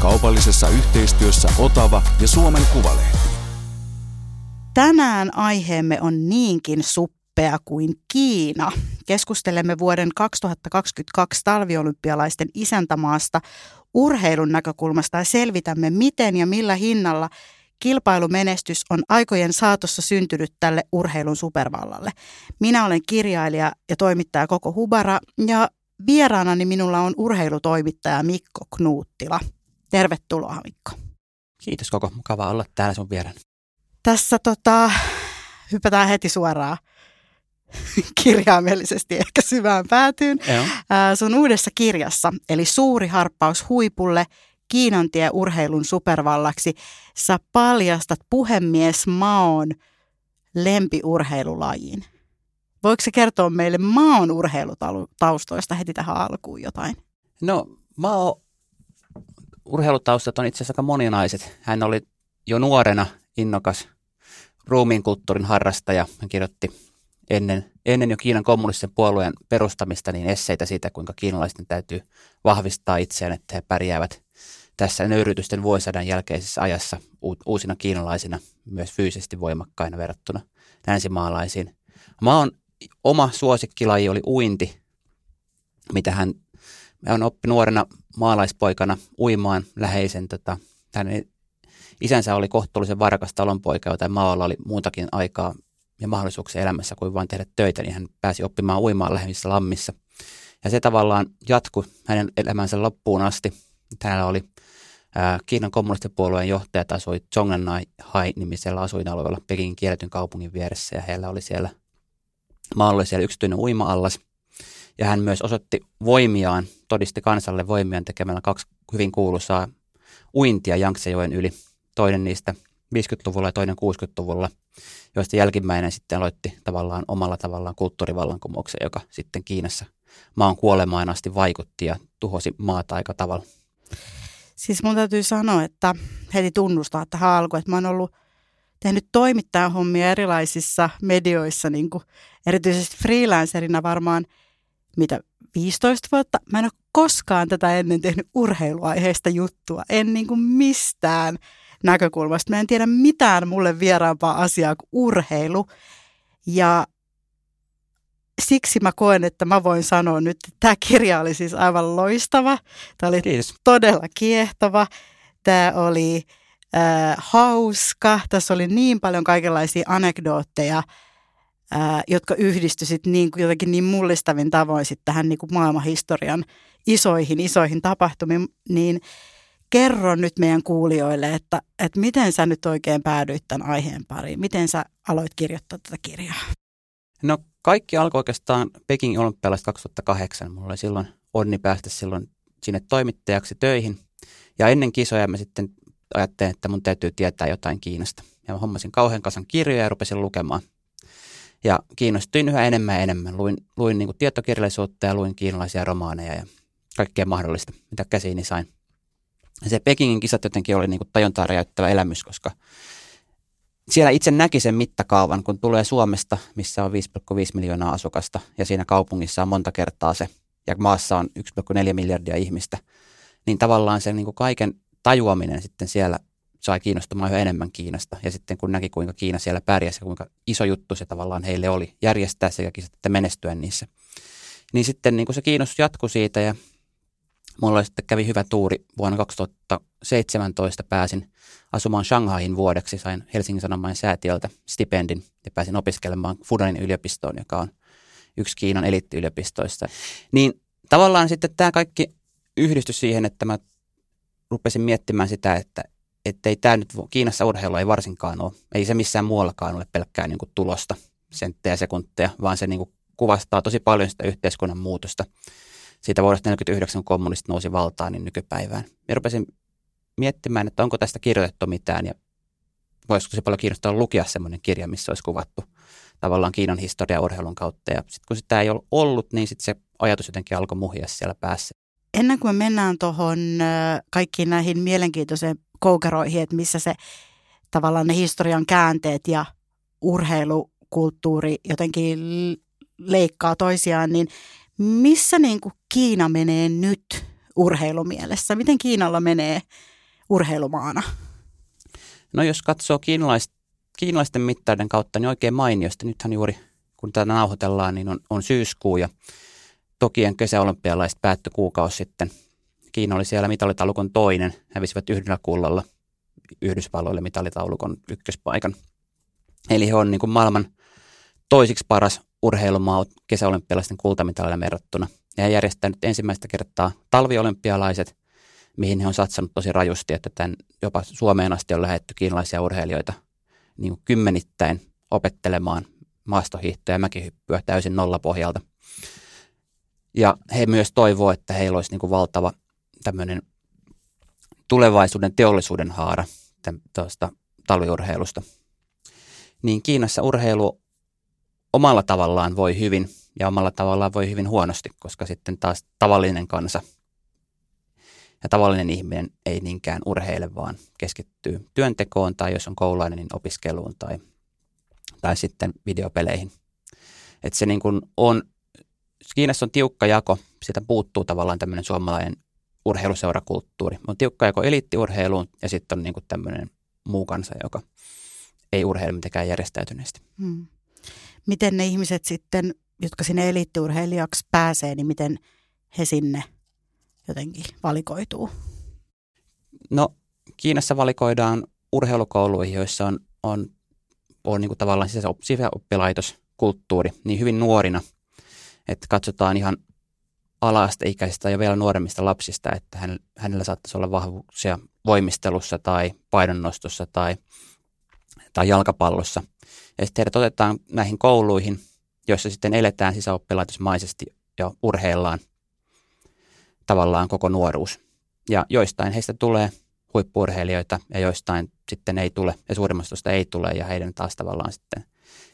Kaupallisessa yhteistyössä Otava ja Suomen Kuvalehti. Tänään aiheemme on niinkin suppea kuin Kiina. Keskustelemme vuoden 2022 talviolympialaisten isäntämaasta urheilun näkökulmasta ja selvitämme, miten ja millä hinnalla kilpailumenestys on aikojen saatossa syntynyt tälle urheilun supervallalle. Minä olen kirjailija ja toimittaja Koko Hubara ja vieraanani minulla on urheilutoimittaja Mikko Knuuttila. Tervetuloa Mikko. Kiitos Koko, mukava olla täällä sun vieraan. Tässä tota, hypätään heti suoraan kirjaimellisesti ehkä syvään päätyyn. Joo. Ää, sun uudessa kirjassa, eli Suuri harppaus huipulle, Kiinan tie urheilun supervallaksi, sä paljastat puhemies Maon lempiurheilulajiin. Voiko se kertoa meille Maon urheilutaustoista heti tähän alkuun jotain? No, Mao urheilutaustat on itse asiassa aika moninaiset. Hän oli jo nuorena innokas ruumiin kulttuurin harrastaja. Hän kirjoitti ennen, ennen jo Kiinan kommunistisen puolueen perustamista niin esseitä siitä, kuinka kiinalaisten täytyy vahvistaa itseään, että he pärjäävät tässä nöyrytysten vuosisadan jälkeisessä ajassa uusina kiinalaisina myös fyysisesti voimakkaina verrattuna länsimaalaisiin. Maon oma suosikkilaji oli uinti, mitä hän, hän oppi nuorena maalaispoikana uimaan läheisen. Tota, hänen isänsä oli kohtuullisen varakas talonpoika, joten Maolla oli muutakin aikaa ja mahdollisuuksia elämässä kuin vain tehdä töitä, niin hän pääsi oppimaan uimaan läheisissä lammissa. Ja se tavallaan jatkui hänen elämänsä loppuun asti. Täällä oli ää, Kiinan kommunistipuolueen johtajat asui Zhongnanhai-nimisellä asuinalueella Pekingin kielletyn kaupungin vieressä ja heillä oli siellä maalla oli siellä yksityinen uima-allas. Ja hän myös osoitti voimiaan, todisti kansalle voimiaan tekemällä kaksi hyvin kuuluisaa uintia Janksejoen yli. Toinen niistä 50-luvulla ja toinen 60-luvulla, joista jälkimmäinen sitten aloitti tavallaan omalla tavallaan kulttuurivallankumouksen, joka sitten Kiinassa maan kuolemaan asti vaikutti ja tuhosi maata aika tavalla. Siis mun täytyy sanoa, että heti tunnustaa tähän alkuun, että mä oon ollut tehnyt toimittajan hommia erilaisissa medioissa, niin kuin erityisesti freelancerina varmaan mitä 15 vuotta. Mä en ole koskaan tätä ennen tehnyt urheiluaiheista juttua, en niin kuin mistään näkökulmasta. Mä en tiedä mitään mulle vieraampaa asiaa kuin urheilu. Ja siksi mä koen, että mä voin sanoa nyt, että tämä kirja oli siis aivan loistava. Tämä oli Kiitos. todella kiehtova. Tämä oli äh, hauska. Tässä oli niin paljon kaikenlaisia anekdootteja, äh, jotka yhdistyisit niin kuin jotenkin niin mullistavin tavoin sitten tähän niin kuin maailmanhistorian isoihin, isoihin tapahtumiin. Niin kerro nyt meidän kuulijoille, että, että miten sä nyt oikein päädyit tämän aiheen pariin? Miten sä aloit kirjoittaa tätä kirjaa? No kaikki alkoi oikeastaan Pekingin olympialaista 2008. Mulla oli silloin onni päästä silloin sinne toimittajaksi töihin. Ja ennen kisoja mä sitten ajattelin, että mun täytyy tietää jotain Kiinasta. Ja mä hommasin kauhean kasan kirjoja ja rupesin lukemaan. Ja kiinnostuin yhä enemmän ja enemmän. Luin, luin niin tietokirjallisuutta ja luin kiinalaisia romaaneja ja kaikkea mahdollista, mitä käsiini sain. Ja se Pekingin kisat jotenkin oli niin tajuntaa räjäyttävä elämys, koska siellä itse näki sen mittakaavan, kun tulee Suomesta, missä on 5,5 miljoonaa asukasta ja siinä kaupungissa on monta kertaa se ja maassa on 1,4 miljardia ihmistä, niin tavallaan se niin kaiken tajuaminen sitten siellä sai kiinnostumaan yhä enemmän Kiinasta. Ja sitten kun näki, kuinka Kiina siellä pärjäsi ja kuinka iso juttu se tavallaan heille oli järjestää sekä kisat että menestyä niissä. Niin sitten niin kuin se kiinnostus jatkui siitä ja mulla sitten kävi hyvä tuuri. Vuonna 2017 pääsin asumaan Shanghaiin vuodeksi. Sain Helsingin Sanomain säätiöltä stipendin ja pääsin opiskelemaan Fudanin yliopistoon, joka on yksi Kiinan eliittiyliopistoista. Niin tavallaan sitten tämä kaikki yhdistyi siihen, että mä rupesin miettimään sitä, että ei tämä nyt, Kiinassa urheilu ei varsinkaan ole, ei se missään muuallakaan ole pelkkää niin kuin tulosta, senttejä, sekunteja, vaan se niin kuin kuvastaa tosi paljon sitä yhteiskunnan muutosta. Siitä vuodesta 1949, kun kommunistit nousi valtaan, niin nykypäivään. Ja rupesin miettimään, että onko tästä kirjoitettu mitään ja voisiko se paljon kiinnostaa lukea semmoinen kirja, missä olisi kuvattu tavallaan Kiinan historia urheilun kautta. Ja sitten kun sitä ei ole ollut, niin sitten se ajatus jotenkin alkoi muhia siellä päässä. Ennen kuin me mennään tuohon kaikkiin näihin mielenkiintoisiin koukeroihin, että missä se tavallaan ne historian käänteet ja urheilukulttuuri jotenkin leikkaa toisiaan, niin missä niin kuin Kiina menee nyt urheilumielessä? Miten Kiinalla menee urheilumaana? No jos katsoo kiinalais, kiinalaisten mittaiden kautta, niin oikein mainiosti. Nythän juuri kun tätä nauhoitellaan, niin on, on syyskuu ja Tokien kesäolympialaiset päättyi kuukausi sitten. Kiina oli siellä mitalitaulukon toinen, hävisivät yhdellä kullalla Yhdysvalloille mitalitaulukon ykköspaikan. Eli he on niin kuin maailman toisiksi paras urheilumaa kesäolympialaisten kultamitalille verrattuna. Ja he järjestävät nyt ensimmäistä kertaa talviolympialaiset, mihin he on satsannut tosi rajusti, että tämän jopa Suomeen asti on lähetty kiinalaisia urheilijoita niin kuin kymmenittäin opettelemaan maastohiihtoja ja mäkihyppyä täysin nollapohjalta. Ja he myös toivoo, että heillä olisi niin kuin valtava tämmöinen tulevaisuuden teollisuuden haara tuosta talviurheilusta. Niin Kiinassa urheilu omalla tavallaan voi hyvin ja omalla tavallaan voi hyvin huonosti, koska sitten taas tavallinen kansa ja tavallinen ihminen ei niinkään urheile, vaan keskittyy työntekoon tai jos on koululainen, niin opiskeluun tai, tai sitten videopeleihin. Et se niin kuin on, Kiinassa on tiukka jako, siitä puuttuu tavallaan tämmöinen suomalainen urheiluseurakulttuuri. On tiukka jako eliittiurheiluun ja sitten on niin kuin tämmöinen muu kansa, joka ei urheile mitenkään järjestäytyneesti. Hmm. Miten ne ihmiset sitten, jotka sinne eliittiurheilijaksi pääsee, niin miten he sinne jotenkin valikoituu? No Kiinassa valikoidaan urheilukouluihin, joissa on, on, on niin kuin tavallaan sisäoppilaitos, niin hyvin nuorina, että katsotaan ihan ala-asteikäisistä ja vielä nuoremmista lapsista, että hän, hänellä saattaisi olla vahvuuksia voimistelussa tai painonnostossa tai, tai jalkapallossa. Ja sitten heidät otetaan näihin kouluihin, joissa sitten eletään sisäoppilaitosmaisesti ja urheillaan tavallaan koko nuoruus. Ja joistain heistä tulee huippurheilijoita ja joistain sitten ei tule ja suurimmasta ei tule ja heidän taas tavallaan sitten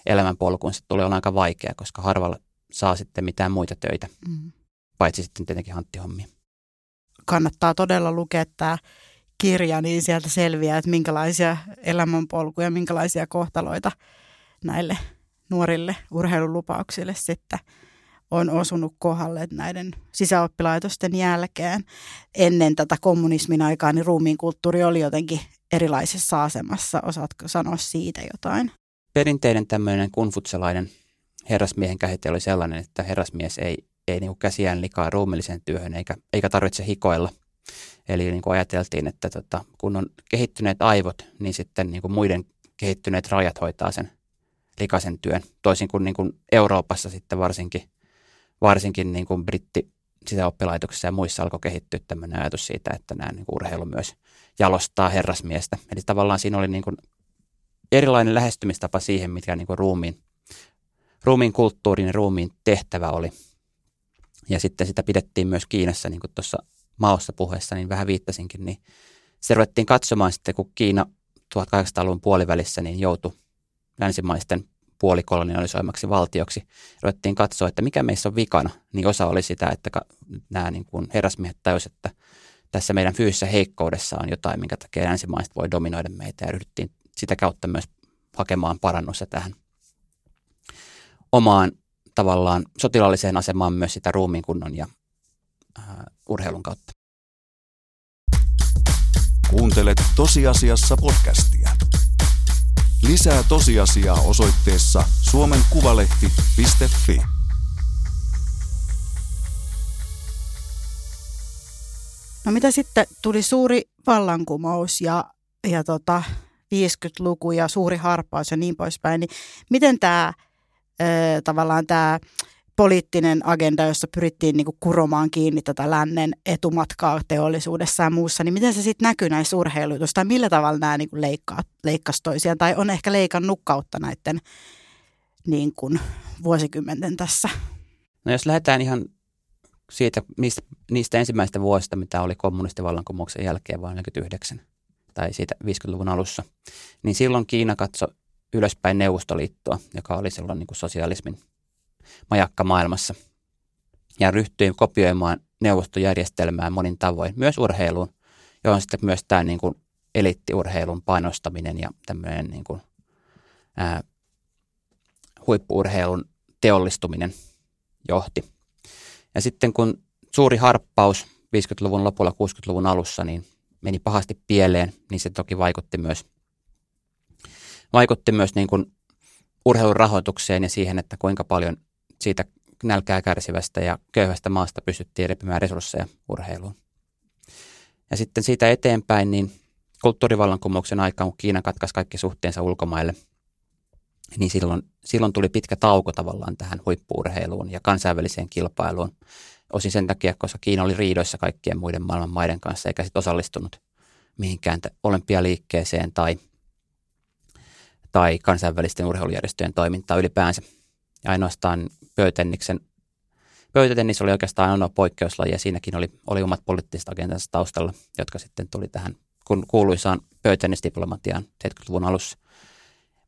elämänpolkuunsa tulee olla aika vaikea, koska harvalla saa sitten mitään muita töitä, mm. Paitsi sitten tietenkin hanttihommia. Kannattaa todella lukea tämä kirja, niin sieltä selviää, että minkälaisia elämänpolkuja, minkälaisia kohtaloita näille nuorille urheilulupauksille sitten on osunut kohdalle näiden sisäoppilaitosten jälkeen. Ennen tätä kommunismin aikaa niin ruumiin kulttuuri oli jotenkin erilaisessa asemassa. Osaatko sanoa siitä jotain? Perinteinen tämmöinen kunfutsalainen herrasmiehen käsite oli sellainen, että herrasmies ei, ei niin käsiään likaa ruumilliseen työhön eikä, eikä tarvitse hikoilla. Eli niin kuin ajateltiin, että tota, kun on kehittyneet aivot, niin sitten niin kuin muiden kehittyneet rajat hoitaa sen likaisen työn. Toisin kuin, niin kuin Euroopassa sitten varsinkin varsinkin niin kuin britti sisäoppilaitoksissa ja muissa alkoi kehittyä tämmöinen ajatus siitä, että nämä niin kuin urheilu myös jalostaa herrasmiestä. Eli tavallaan siinä oli niin kuin erilainen lähestymistapa siihen, mikä niin kuin ruumiin, ruumiin kulttuurin ja ruumiin tehtävä oli. Ja sitten sitä pidettiin myös Kiinassa, niin kuin tuossa maossa puheessa, niin vähän viittasinkin, niin se ruvettiin katsomaan sitten, kun Kiina 1800-luvun puolivälissä niin joutui länsimaisten puolikolonialisoimaksi valtioksi, ruvettiin katsoa, että mikä meissä on vikana, niin osa oli sitä, että nämä niin kuin herrasmiehet tajusivat, että tässä meidän fyysisessä heikkoudessa on jotain, minkä takia länsimaiset voi dominoida meitä ja ryhdyttiin sitä kautta myös hakemaan parannusta tähän omaan tavallaan sotilaalliseen asemaan myös sitä ruumiin kunnon ja äh, urheilun kautta. Kuuntelet tosiasiassa podcastia. Lisää tosiasiaa osoitteessa suomenkuvalehti.fi. No mitä sitten tuli suuri vallankumous ja, ja tota, 50-luku ja suuri harppaus ja niin poispäin, niin miten tämä tavallaan tämä poliittinen agenda, jossa pyrittiin niin kuin kuromaan kiinni tätä lännen etumatkaa teollisuudessa ja muussa, niin miten se sitten näkyy näissä urheiluissa, tai millä tavalla nämä niin kuin leikkaa, toisiaan, tai on ehkä leikannut kautta näiden niin kuin vuosikymmenten tässä? No jos lähdetään ihan siitä, niistä, niistä ensimmäistä vuosista, mitä oli kommunistivallankumouksen jälkeen, vaan 49, tai siitä 50-luvun alussa, niin silloin Kiina katsoi ylöspäin Neuvostoliittoa, joka oli silloin niin kuin sosialismin majakka maailmassa. Ja ryhtyi kopioimaan neuvostojärjestelmää monin tavoin, myös urheiluun, johon sitten myös tämä niin kuin eliittiurheilun painostaminen ja tämmöinen niin kuin, ää, huippuurheilun teollistuminen johti. Ja sitten kun suuri harppaus 50-luvun lopulla 60-luvun alussa niin meni pahasti pieleen, niin se toki vaikutti myös, vaikutti myös niin kuin urheilun rahoitukseen ja siihen, että kuinka paljon siitä nälkää kärsivästä ja köyhästä maasta pystyttiin repimään resursseja urheiluun. Ja sitten siitä eteenpäin, niin kulttuurivallankumouksen aikaan, kun Kiina katkaisi kaikki suhteensa ulkomaille, niin silloin, silloin tuli pitkä tauko tavallaan tähän huippuurheiluun ja kansainväliseen kilpailuun. Osin sen takia, koska Kiina oli riidoissa kaikkien muiden maailman maiden kanssa, eikä sitten osallistunut mihinkään olympialiikkeeseen tai, tai kansainvälisten urheilujärjestöjen toimintaan ylipäänsä. Ja ainoastaan pöytenniksen Pöytätennis oli oikeastaan ainoa poikkeuslaji ja siinäkin oli, oli omat poliittiset agentansa taustalla, jotka sitten tuli tähän kun kuuluisaan pöytätennisdiplomatiaan 70-luvun alussa.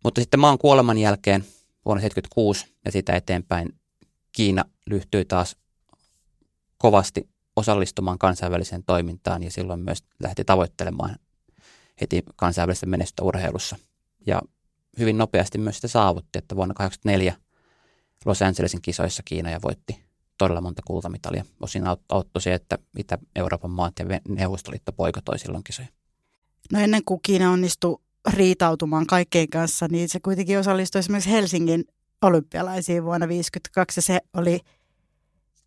Mutta sitten maan kuoleman jälkeen vuonna 1976 ja siitä eteenpäin Kiina lyhtyi taas kovasti osallistumaan kansainväliseen toimintaan ja silloin myös lähti tavoittelemaan heti kansainvälistä menestystä urheilussa. Ja hyvin nopeasti myös sitä saavutti, että vuonna 1984 Los Angelesin kisoissa Kiina ja voitti todella monta kultamitalia. Osin auttoi se, että mitä Euroopan maat ja Neuvostoliitto poikotoi silloin kisoja. No ennen kuin Kiina onnistui riitautumaan kaikkein kanssa, niin se kuitenkin osallistui esimerkiksi Helsingin olympialaisiin vuonna 1952 ja se oli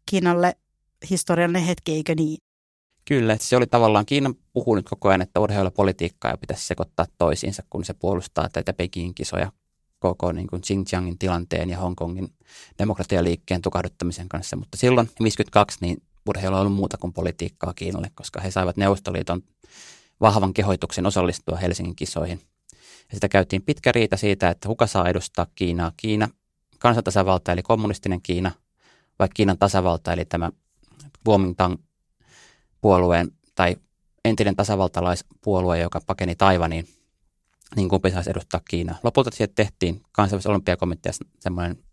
Kiinalle historiallinen hetki, eikö niin? Kyllä, että se oli tavallaan, Kiina puhuu nyt koko ajan, että urheilu ja pitäisi sekoittaa toisiinsa, kun se puolustaa tätä Pekingin kisoja koko niin kuin Xinjiangin tilanteen ja Hongkongin demokratialiikkeen tukahduttamisen kanssa. Mutta silloin 52 niin urheilu on ollut muuta kuin politiikkaa Kiinalle, koska he saivat Neuvostoliiton vahvan kehoituksen osallistua Helsingin kisoihin. Ja sitä käytiin pitkä riita siitä, että kuka saa edustaa Kiinaa. Kiina, kansantasavalta eli kommunistinen Kiina, vai Kiinan tasavalta eli tämä Kuomintang puolueen tai entinen tasavaltalaispuolue, joka pakeni Taivaniin, niin kumpi saisi edustaa Kiinaa. Lopulta siitä tehtiin kansainvälisessä olympiakomiteassa semmoinen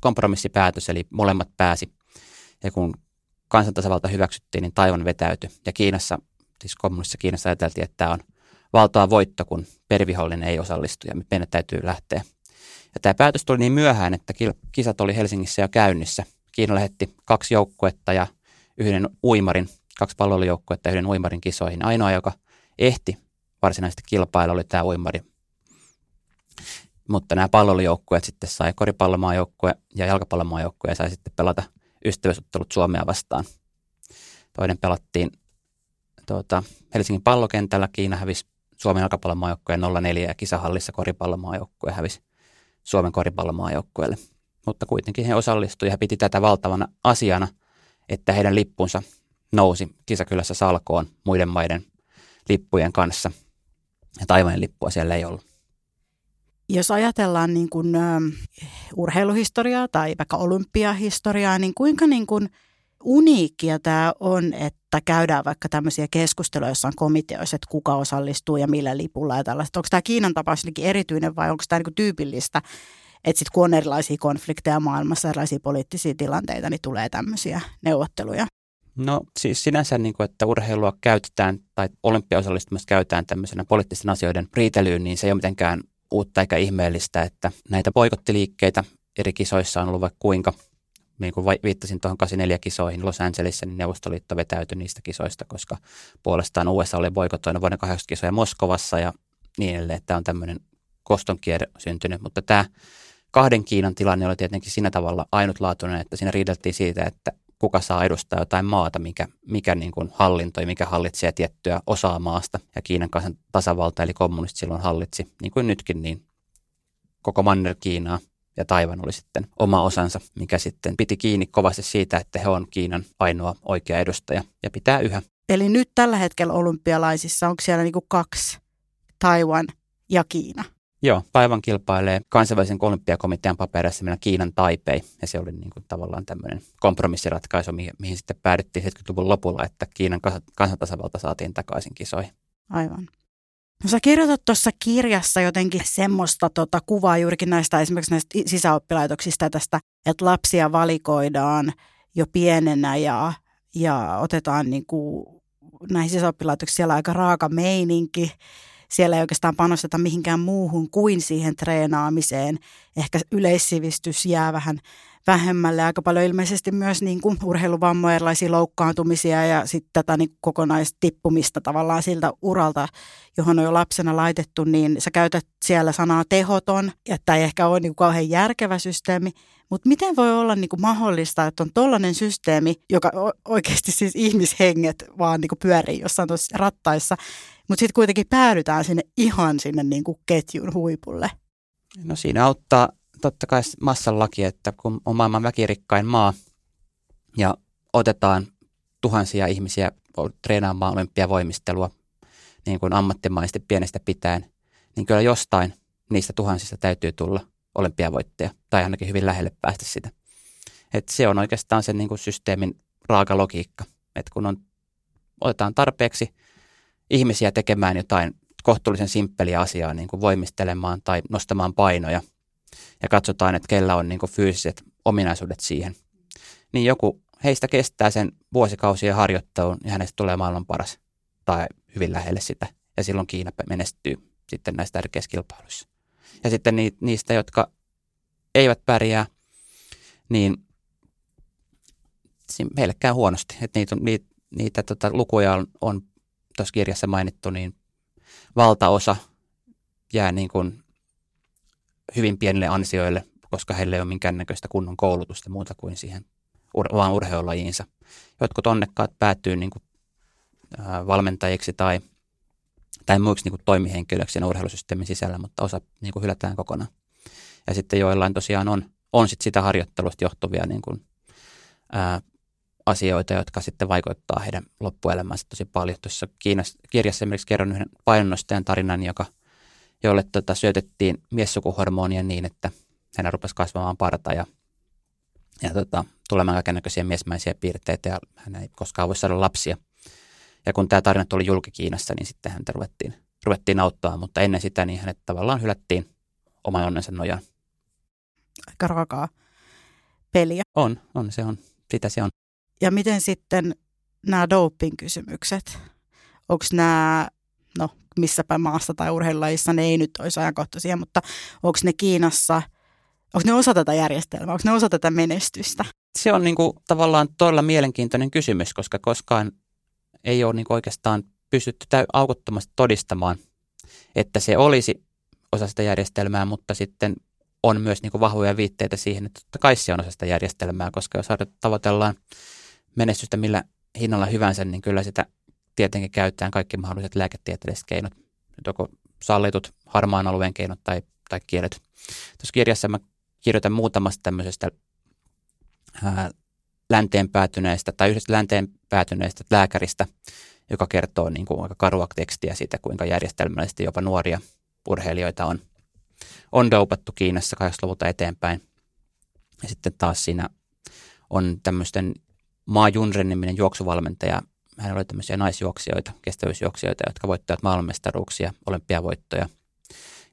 kompromissipäätös, eli molemmat pääsi. Ja kun kansantasavalta hyväksyttiin, niin Taivan vetäytyi. Ja Kiinassa siis kommunistissa Kiinassa ajateltiin, että tämä on valtaa voitto, kun perivihollinen ei osallistu ja meidän täytyy lähteä. Ja tämä päätös tuli niin myöhään, että kisat oli Helsingissä jo käynnissä. Kiina lähetti kaksi joukkuetta ja yhden uimarin, kaksi palloilijoukkuetta yhden uimarin kisoihin. Ainoa, joka ehti varsinaisesti kilpailla, oli tämä uimari. Mutta nämä palloilijoukkueet sitten sai koripallomaajoukkue ja jalkapallomaajoukkue ja sai sitten pelata ystävyysottelut Suomea vastaan. Toinen pelattiin tuota, Helsingin pallokentällä Kiina hävisi Suomen jalkapallomaajoukkueen 0-4 ja kisahallissa koripallomaajoukkue hävisi Suomen koripallomaajoukkueelle. Mutta kuitenkin he osallistuivat ja piti tätä valtavana asiana, että heidän lippunsa nousi kisakylässä salkoon muiden maiden lippujen kanssa. Ja taivainen lippua siellä ei ollut. Jos ajatellaan niin kuin, uh, urheiluhistoriaa tai vaikka olympiahistoriaa, niin kuinka niin kuin – uniikkia tämä on, että käydään vaikka tämmöisiä keskusteluja jossain komiteoissa, että kuka osallistuu ja millä lipulla ja tällaista. Onko tämä Kiinan tapaus erityinen vai onko tämä niinku tyypillistä, että sitten kun on erilaisia konflikteja maailmassa, erilaisia poliittisia tilanteita, niin tulee tämmöisiä neuvotteluja? No siis sinänsä, niin kuin, että urheilua käytetään tai olympiaosallistumista käytetään tämmöisenä poliittisten asioiden riitelyyn, niin se ei ole mitenkään uutta eikä ihmeellistä, että näitä poikottiliikkeitä eri kisoissa on ollut vaikka kuinka – niin kuin viittasin tuohon 84 kisoihin Los Angelesissa, niin Neuvostoliitto vetäytyi niistä kisoista, koska puolestaan USA oli boikotoinut vuoden 80 kisoja Moskovassa ja niin edelleen. Tämä on tämmöinen kostonkierre syntynyt, mutta tämä kahden Kiinan tilanne oli tietenkin siinä tavalla ainutlaatuinen, että siinä riideltiin siitä, että kuka saa edustaa jotain maata, mikä, mikä niin kuin hallintoi, mikä hallitsee tiettyä osaa maasta. Ja Kiinan kansan tasavalta eli kommunistit silloin hallitsi, niin kuin nytkin, niin koko Manner Kiinaa ja Taivan oli sitten oma osansa, mikä sitten piti kiinni kovasti siitä, että he on Kiinan ainoa oikea edustaja ja pitää yhä. Eli nyt tällä hetkellä olympialaisissa onko siellä niinku kaksi, Taiwan ja Kiina? Joo, Taivan kilpailee kansainvälisen olympiakomitean paperissa mennä Kiinan Taipei, ja se oli niin kuin tavallaan tämmöinen kompromissiratkaisu, mihin, mihin sitten päädyttiin 70-luvun lopulla, että Kiinan kansantasavalta saatiin takaisin kisoihin. Aivan. No sä kirjoitat tuossa kirjassa jotenkin semmoista tota, kuvaa juurikin näistä esimerkiksi näistä sisäoppilaitoksista tästä, että lapsia valikoidaan jo pienenä ja, ja otetaan niin kuin, näihin sisäoppilaitoksiin siellä aika raaka meininki. Siellä ei oikeastaan panosteta mihinkään muuhun kuin siihen treenaamiseen. Ehkä yleissivistys jää vähän vähemmälle. Aika paljon ilmeisesti myös niin kuin urheiluvammoja, erilaisia loukkaantumisia ja sitten tätä niin kokonaistippumista tavallaan siltä uralta, johon on jo lapsena laitettu, niin sä käytät siellä sanaa tehoton, ja tämä ei ehkä ole niin kauhean järkevä systeemi, mutta miten voi olla niin kuin mahdollista, että on tollainen systeemi, joka oikeasti siis ihmishenget vaan niin kuin pyörii jossain tuossa rattaissa, mutta sitten kuitenkin päädytään sinne ihan sinne niin kuin ketjun huipulle? No siinä auttaa totta kai massan laki, että kun on maailman väkirikkain maa ja otetaan tuhansia ihmisiä treenaamaan olympiavoimistelua niin kuin ammattimaisesti pienestä pitäen, niin kyllä jostain niistä tuhansista täytyy tulla olympiavoittaja tai ainakin hyvin lähelle päästä sitä. Et se on oikeastaan sen niin kuin systeemin raaka logiikka, että kun on, otetaan tarpeeksi ihmisiä tekemään jotain kohtuullisen simppeliä asiaa, niin kuin voimistelemaan tai nostamaan painoja – ja katsotaan, että kellä on niin kuin fyysiset ominaisuudet siihen, niin joku heistä kestää sen vuosikausien harjoittelun ja hänestä tulee maailman paras tai hyvin lähelle sitä. Ja silloin Kiina menestyy sitten näissä tärkeissä kilpailuissa. Ja sitten niistä, jotka eivät pärjää, niin heille käy huonosti. Että niitä, niitä, niitä tota, lukuja on, on tuossa kirjassa mainittu, niin valtaosa jää niin kuin hyvin pienille ansioille, koska heillä ei ole minkäännäköistä kunnon koulutusta muuta kuin siihen ur- vaan urheilulajiinsa. Jotkut onnekkaat päätyy niin kuin, ää, valmentajiksi tai, tai muiksi niin kuin toimihenkilöksi urheilusysteemin sisällä, mutta osa niin kuin hylätään kokonaan. Ja sitten joillain tosiaan on, on sit sitä harjoittelusta johtuvia niin kuin, ää, asioita, jotka sitten vaikuttaa heidän loppuelämänsä tosi paljon. Tuossa Kiinassa, kirjassa esimerkiksi kerron yhden painonnostajan tarinan, joka – jolle tota, syötettiin miessukuhormonia niin, että hän rupesi kasvamaan parta ja, ja tota, tulemaan kaikenlaisia miesmäisiä piirteitä ja hän ei koskaan voi saada lapsia. Ja kun tämä tarina tuli julki Kiinassa, niin sitten häntä ruvettiin, ruvettiin auttaa, mutta ennen sitä niin hänet tavallaan hylättiin oma onnensa nojaan. Aika raakaa peliä. On, on, se on, sitä se on. Ja miten sitten nämä doping-kysymykset? Onko nämä no missäpä maassa tai urheilulajissa ne ei nyt olisi ajankohtaisia, mutta onko ne Kiinassa, onko ne osa tätä järjestelmää, onko ne osa tätä menestystä? Se on niin kuin, tavallaan todella mielenkiintoinen kysymys, koska koskaan ei ole niin kuin oikeastaan pystytty täy- aukottomasti todistamaan, että se olisi osa sitä järjestelmää, mutta sitten on myös niin kuin vahvoja viitteitä siihen, että totta kai se on osa sitä järjestelmää, koska jos tavoitellaan menestystä millä hinnalla hyvänsä, niin kyllä sitä tietenkin käytetään kaikki mahdolliset lääketieteelliset keinot, joko sallitut harmaan alueen keinot tai, tai kielletyt. Tuossa kirjassa mä kirjoitan muutamasta tämmöisestä ää, länteen päätyneestä tai yhdestä länteen päätyneestä lääkäristä, joka kertoo niin kuin aika karua tekstiä siitä, kuinka järjestelmällisesti jopa nuoria urheilijoita on, on dopattu Kiinassa 80-luvulta eteenpäin. Ja sitten taas siinä on tämmöisten Ma Junren niminen juoksuvalmentaja, hän oli tämmöisiä naisjuoksijoita, kestävyysjuoksijoita, jotka voittivat maailmanmestaruuksia, olympiavoittoja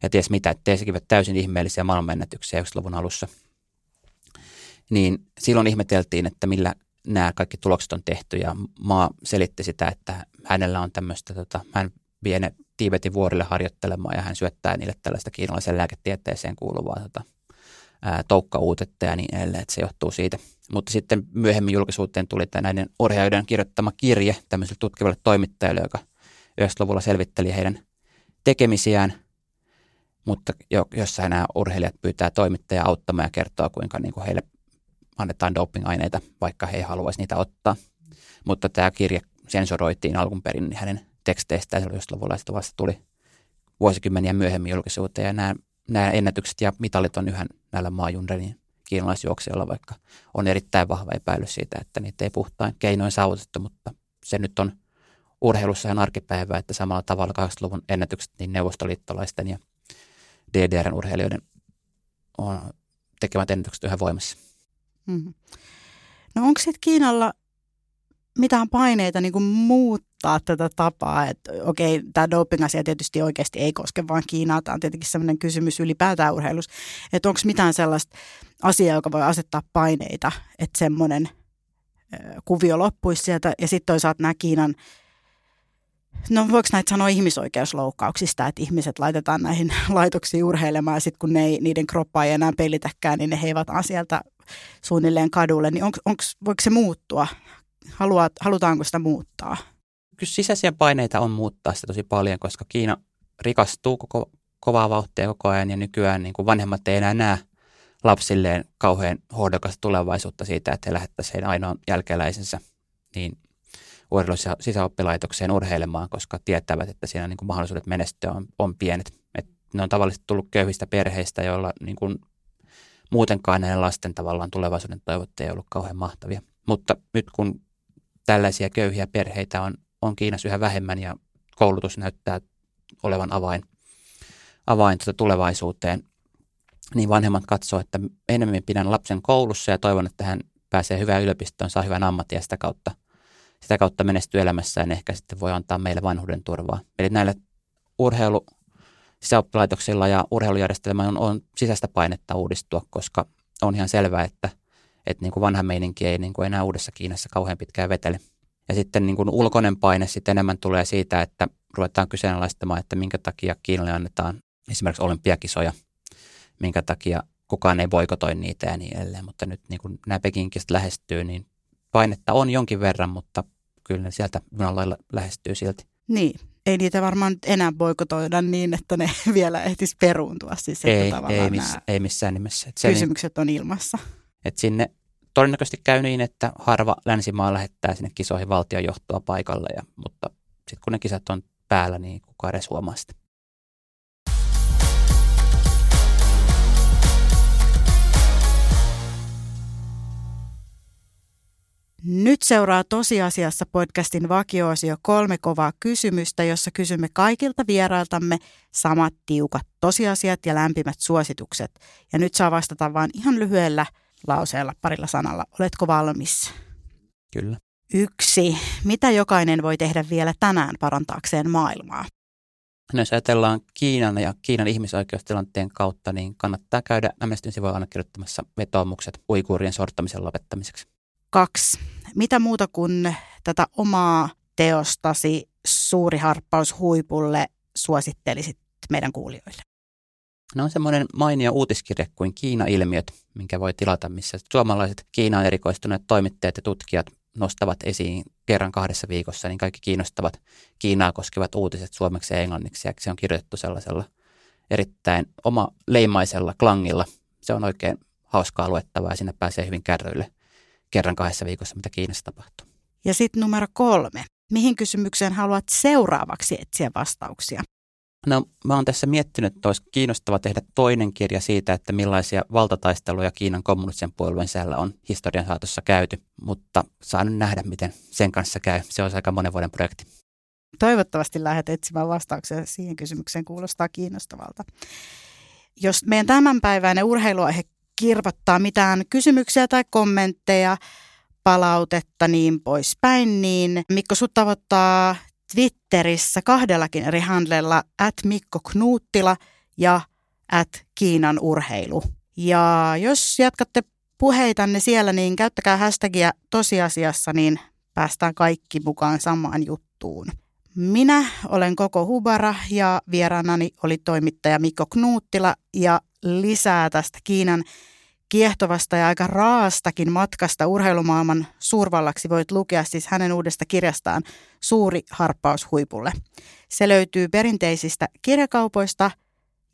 ja ties mitä, että tekivät täysin ihmeellisiä maailmanennätyksiä 90-luvun alussa. Niin silloin ihmeteltiin, että millä nämä kaikki tulokset on tehty ja maa selitti sitä, että hänellä on tämmöistä, tota, hän vie ne Tiibetin vuorille harjoittelemaan ja hän syöttää niille tällaista kiinalaisen lääketieteeseen kuuluvaa tota, toukkauutetta ja niin edelleen, että se johtuu siitä. Mutta sitten myöhemmin julkisuuteen tuli tämä näiden urheilijoiden kirjoittama kirje tämmöiselle tutkivalle toimittajalle, joka 90-luvulla selvitteli heidän tekemisiään, mutta jo, jossain nämä urheilijat pyytää toimittajaa auttamaan ja kertoa, kuinka niin kuin heille annetaan doping-aineita, vaikka he ei haluaisi niitä ottaa. Mutta tämä kirje sensoroitiin alun perin hänen teksteistään 90-luvulla ja vasta tuli vuosikymmeniä myöhemmin julkisuuteen ja nämä nämä ennätykset ja mitalit on yhä näillä maajunrenin kiinalaisjuoksijoilla, vaikka on erittäin vahva epäilys siitä, että niitä ei puhtain keinoin saavutettu, mutta se nyt on urheilussa ihan arkipäivää, että samalla tavalla 80-luvun ennätykset niin neuvostoliittolaisten ja DDRn urheilijoiden on tekemät ennätykset yhä voimassa. Mm-hmm. No onko sitten Kiinalla mitään paineita niin kuin muuttaa tätä tapaa. Että okei, tämä doping-asia tietysti oikeasti ei koske vain Kiinaa. Tämä on tietenkin sellainen kysymys ylipäätään urheilussa. Että onko mitään sellaista asiaa, joka voi asettaa paineita, että semmoinen kuvio loppuisi sieltä. Ja sitten toisaalta nämä Kiinan No voiko näitä sanoa ihmisoikeusloukkauksista, että ihmiset laitetaan näihin laitoksiin urheilemaan ja sitten kun ne ei, niiden kroppaa ei enää pelitäkään, niin ne heivataan sieltä suunnilleen kadulle. Niin onks, onks, voiko se muuttua? Haluat, halutaanko sitä muuttaa? Kyllä sisäisiä paineita on muuttaa sitä tosi paljon, koska Kiina rikastuu koko, kovaa vauhtia koko ajan ja nykyään niin kuin vanhemmat ei enää näe lapsilleen kauhean hohdokasta tulevaisuutta siitä, että he lähettäisivät heidän ainoan jälkeläisensä niin urheilu- sisäoppilaitokseen urheilemaan, koska tietävät, että siinä niin kuin mahdollisuudet menestyä on, on pienet. Et ne on tavallisesti tullut köyhistä perheistä, joilla niin kuin muutenkaan näiden lasten tavallaan tulevaisuuden toivot ei ollut kauhean mahtavia. Mutta nyt kun tällaisia köyhiä perheitä on, on Kiinassa yhä vähemmän ja koulutus näyttää olevan avain, avain tuota tulevaisuuteen, niin vanhemmat katsoo, että enemmän pidän lapsen koulussa ja toivon, että hän pääsee hyvään yliopistoon, saa hyvän ammatin ja sitä kautta, sitä kautta menestyy elämässä ja ehkä sitten voi antaa meille vanhuuden turvaa. Eli näillä urheilu, sisäoppilaitoksilla ja urheilujärjestelmä on, on sisäistä painetta uudistua, koska on ihan selvää, että, että niin kuin vanha meininki ei niin kuin enää uudessa Kiinassa kauhean pitkään vetele. Ja sitten niin kuin ulkoinen paine sitten enemmän tulee siitä, että ruvetaan kyseenalaistamaan, että minkä takia Kiinalle annetaan esimerkiksi olympiakisoja, minkä takia kukaan ei boikotoi niitä ja niin edelleen. Mutta nyt niin kuin nämä Pekinkistä lähestyy, niin painetta on jonkin verran, mutta kyllä ne sieltä junalla lähestyy silti. Niin, ei niitä varmaan enää boikotoida niin, että ne vielä ehtis peruuntua. Siis ei, ei, miss, ei missään nimessä. Että kysymykset niin, on ilmassa. Että sinne todennäköisesti käy niin, että harva länsimaa lähettää sinne kisoihin valtionjohtoa paikalle, ja, mutta sitten kun ne kisat on päällä, niin kukaan edes huomaa sitä. Nyt seuraa tosiasiassa podcastin vakioosio kolme kovaa kysymystä, jossa kysymme kaikilta vierailtamme samat tiukat tosiasiat ja lämpimät suositukset. Ja nyt saa vastata vain ihan lyhyellä lauseella, parilla sanalla. Oletko valmis? Kyllä. Yksi. Mitä jokainen voi tehdä vielä tänään parantaakseen maailmaa? No jos ajatellaan Kiinan ja Kiinan ihmisoikeustilanteen kautta, niin kannattaa käydä Amnestyn sivuilla allekirjoittamassa vetoomukset uikuurien sorttamisen lopettamiseksi. Kaksi. Mitä muuta kuin tätä omaa teostasi suuri harppaus huipulle suosittelisit meidän kuulijoille? No on semmoinen mainio uutiskirja kuin Kiina-ilmiöt, minkä voi tilata, missä suomalaiset Kiinaan erikoistuneet toimittajat ja tutkijat nostavat esiin kerran kahdessa viikossa niin kaikki kiinnostavat Kiinaa koskevat uutiset suomeksi ja englanniksi. Ja se on kirjoitettu sellaisella erittäin oma leimaisella klangilla. Se on oikein hauskaa luettavaa ja sinne pääsee hyvin kärryille kerran kahdessa viikossa, mitä Kiinassa tapahtuu. Ja sitten numero kolme. Mihin kysymykseen haluat seuraavaksi etsiä vastauksia? No mä oon tässä miettinyt, että olisi kiinnostava tehdä toinen kirja siitä, että millaisia valtataisteluja Kiinan kommunistisen puolueen sisällä on historian saatossa käyty, mutta saa nyt nähdä, miten sen kanssa käy. Se on aika monen vuoden projekti. Toivottavasti lähdet etsimään vastauksia siihen kysymykseen, kuulostaa kiinnostavalta. Jos meidän tämänpäiväinen urheiluaihe kirvottaa mitään kysymyksiä tai kommentteja, palautetta niin poispäin, niin Mikko sut tavoittaa Twitterissä kahdellakin eri handlella at Mikko Knuuttila ja at Kiinan urheilu. Ja jos jatkatte puheitanne siellä, niin käyttäkää hashtagia tosiasiassa, niin päästään kaikki mukaan samaan juttuun. Minä olen Koko Hubara ja vieraanani oli toimittaja Mikko Knuuttila ja lisää tästä Kiinan kiehtovasta ja aika raastakin matkasta urheilumaailman suurvallaksi voit lukea siis hänen uudesta kirjastaan Suuri harppaus huipulle. Se löytyy perinteisistä kirjakaupoista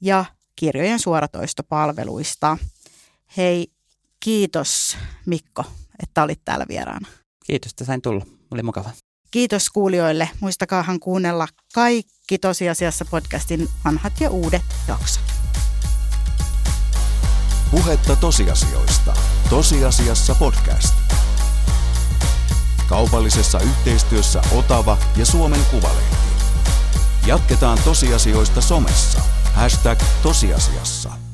ja kirjojen suoratoistopalveluista. Hei, kiitos Mikko, että olit täällä vieraana. Kiitos, että sain tulla. Oli mukava. Kiitos kuulijoille. Muistakaahan kuunnella kaikki tosiasiassa podcastin vanhat ja uudet jaksot. Puhetta tosiasioista. Tosiasiassa podcast. Kaupallisessa yhteistyössä Otava ja Suomen Kuvalehti. Jatketaan tosiasioista somessa. Hashtag tosiasiassa.